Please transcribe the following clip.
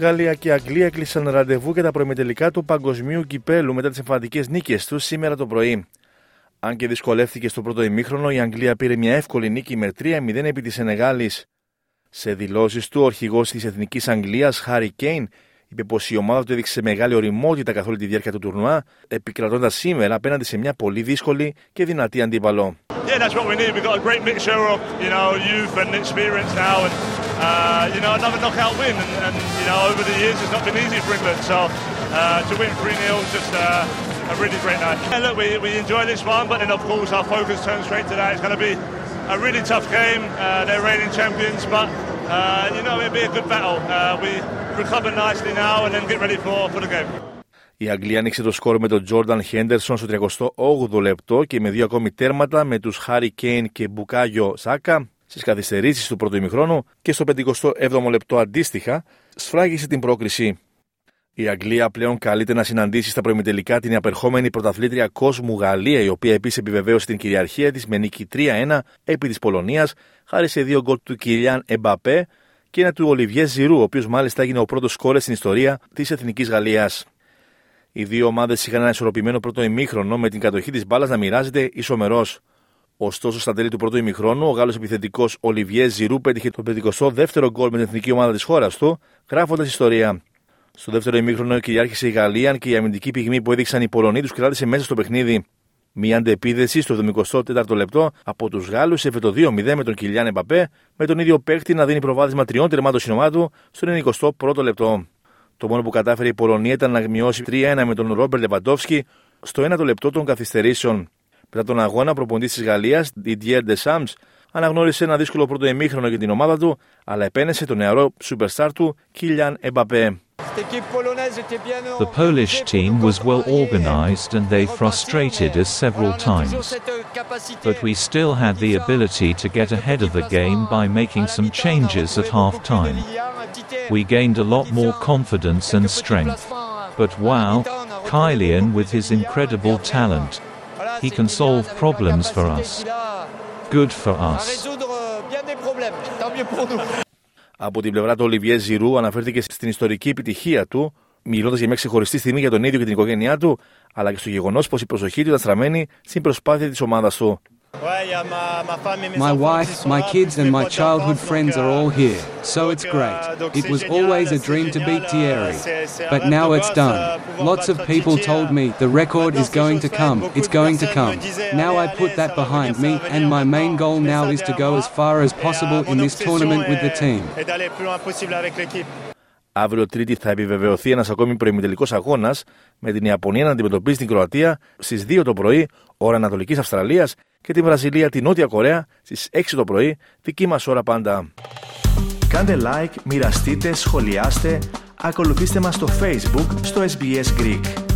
Γαλλία και Αγγλία έκλεισαν ραντεβού για τα προημετελικά του παγκοσμίου κυπέλου μετά τις εμφαντικές νίκες τους σήμερα το πρωί. Αν και δυσκολεύτηκε στο πρώτο ημίχρονο, η Αγγλία πήρε μια εύκολη νίκη με 3-0 επί της Σενεγάλης. Σε δηλώσεις του, ο αρχηγός της Εθνικής Αγγλίας, Χάρι Κέιν, είπε πως η ομάδα του έδειξε μεγάλη οριμότητα καθ' όλη τη διάρκεια του τουρνουά, επικρατώντας σήμερα απέναντι σε μια πολύ δύσκολη και δυνατή αντίπαλο. Uh, you know, youth and experience now, and you know another knockout win. And, and, you know, over the years, it's not been easy for England. So uh, to win 3 0 is just uh, a really great night. Yeah, look, we, we enjoy this one, but then, of course, our focus turns straight to that. It's going to be a really tough game. Uh, they're reigning champions, but, uh, you know, it'll be a good battle. Uh, we recover nicely now and then get ready for, for the game. Η Αγγλία άνοιξε το σκορ με τον Τζόρνταν Χέντερσον στο 38ο λεπτό και με δύο ακόμη τέρματα με τους Χάρι Κέιν και Μπουκάγιο Σάκα στις καθυστερήσεις του πρώτου ημιχρόνου και στο 57ο λεπτό αντίστοιχα σφράγισε την πρόκριση. Η Αγγλία πλέον καλείται να συναντήσει στα προημιτελικά την απερχόμενη πρωταθλήτρια κόσμου Γαλλία, η οποία επίσης επιβεβαίωσε την κυριαρχία της με νίκη 3-1 επί της Πολωνίας, χάρη σε δύο γκολ του Κιλιάν Εμπαπέ και ένα του Ολιβιέ Ζηρού, ο οποίος μάλιστα έγινε ο πρώτος κόρε στην ιστορία της Εθνικής Γαλλίας. Οι δύο ομάδες είχαν ένα ισορροπημένο πρώτο ημίχρονο με την κατοχή της μπάλας να μοιράζεται ισομερός. Ωστόσο, στα τέλη του πρώτου ημιχρόνου, ο Γάλλος επιθετικός Ολιβιέ Ζηρού πέτυχε το 52ο γκολ με την εθνική ομάδα της χώρας του, γράφοντας ιστορία. Στο δεύτερο ημίχρονο κυριάρχησε η Γαλλία, και η αμυντική πυγμή που έδειξαν οι Πολωνοί τους κράτησε μέσα στο παιχνίδι. Μια αντεπίδεση στο 74ο λεπτό από τους Γάλλους έφερε το 2-0 με τον Κιλιάν Εμπαπέ, με τον ίδιο παίχτη να δίνει προβάδισμα τριών τερμάτων συνομάτου στο 91ο λεπτό. Το μόνο που κατάφερε η Πολωνία ήταν να μειώσει 3-1 με τον Ρόμπερ Λεβαντόφσκι στο 1 λεπτό των καθυστερήσεων. Μετά τον αγώνα, προποντή της Γαλλίας, Didier Deschamps, αναγνώρισε ένα δύσκολο πρώτο εμίχρονο για την ομάδα του, αλλά επένεσε τον νεαρό superstar του, Kylian Mbappé. The Polish team was well organized and they frustrated us several times. But we still had the ability to get ahead of the game by making some changes at half time. We gained a lot more confidence and strength. But wow, Kylian with his incredible talent. He can solve problems for us. Good for us. Από την πλευρά του Ολιβιέ Ζηρού αναφέρθηκε στην ιστορική επιτυχία του, μιλώντας για μια ξεχωριστή στιγμή για τον ίδιο και την οικογένειά του, αλλά και στο γεγονός πως η προσοχή του ήταν στραμμένη στην προσπάθεια της ομάδας του. My wife, my kids, and my childhood friends are all here, so it's great. It was always a dream to beat Thierry, but now it's done. Lots of people told me the record is going to come, it's going to come. Now I put that behind me, and my main goal now is to go as far as possible in this tournament with the team. Αύριο Τρίτη θα επιβεβαιωθεί ένα ακόμη προημιτελικό αγώνα με την Ιαπωνία να αντιμετωπίσει την Κροατία στι 2 το πρωί, ώρα Ανατολική Αυστραλία, και την Βραζιλία την Νότια Κορέα στις 6 το πρωί, δική μας ώρα πάντα. Κάντε like, μοιραστείτε, σχολιάστε, ακολουθήστε μας στο Facebook στο SBS Greek.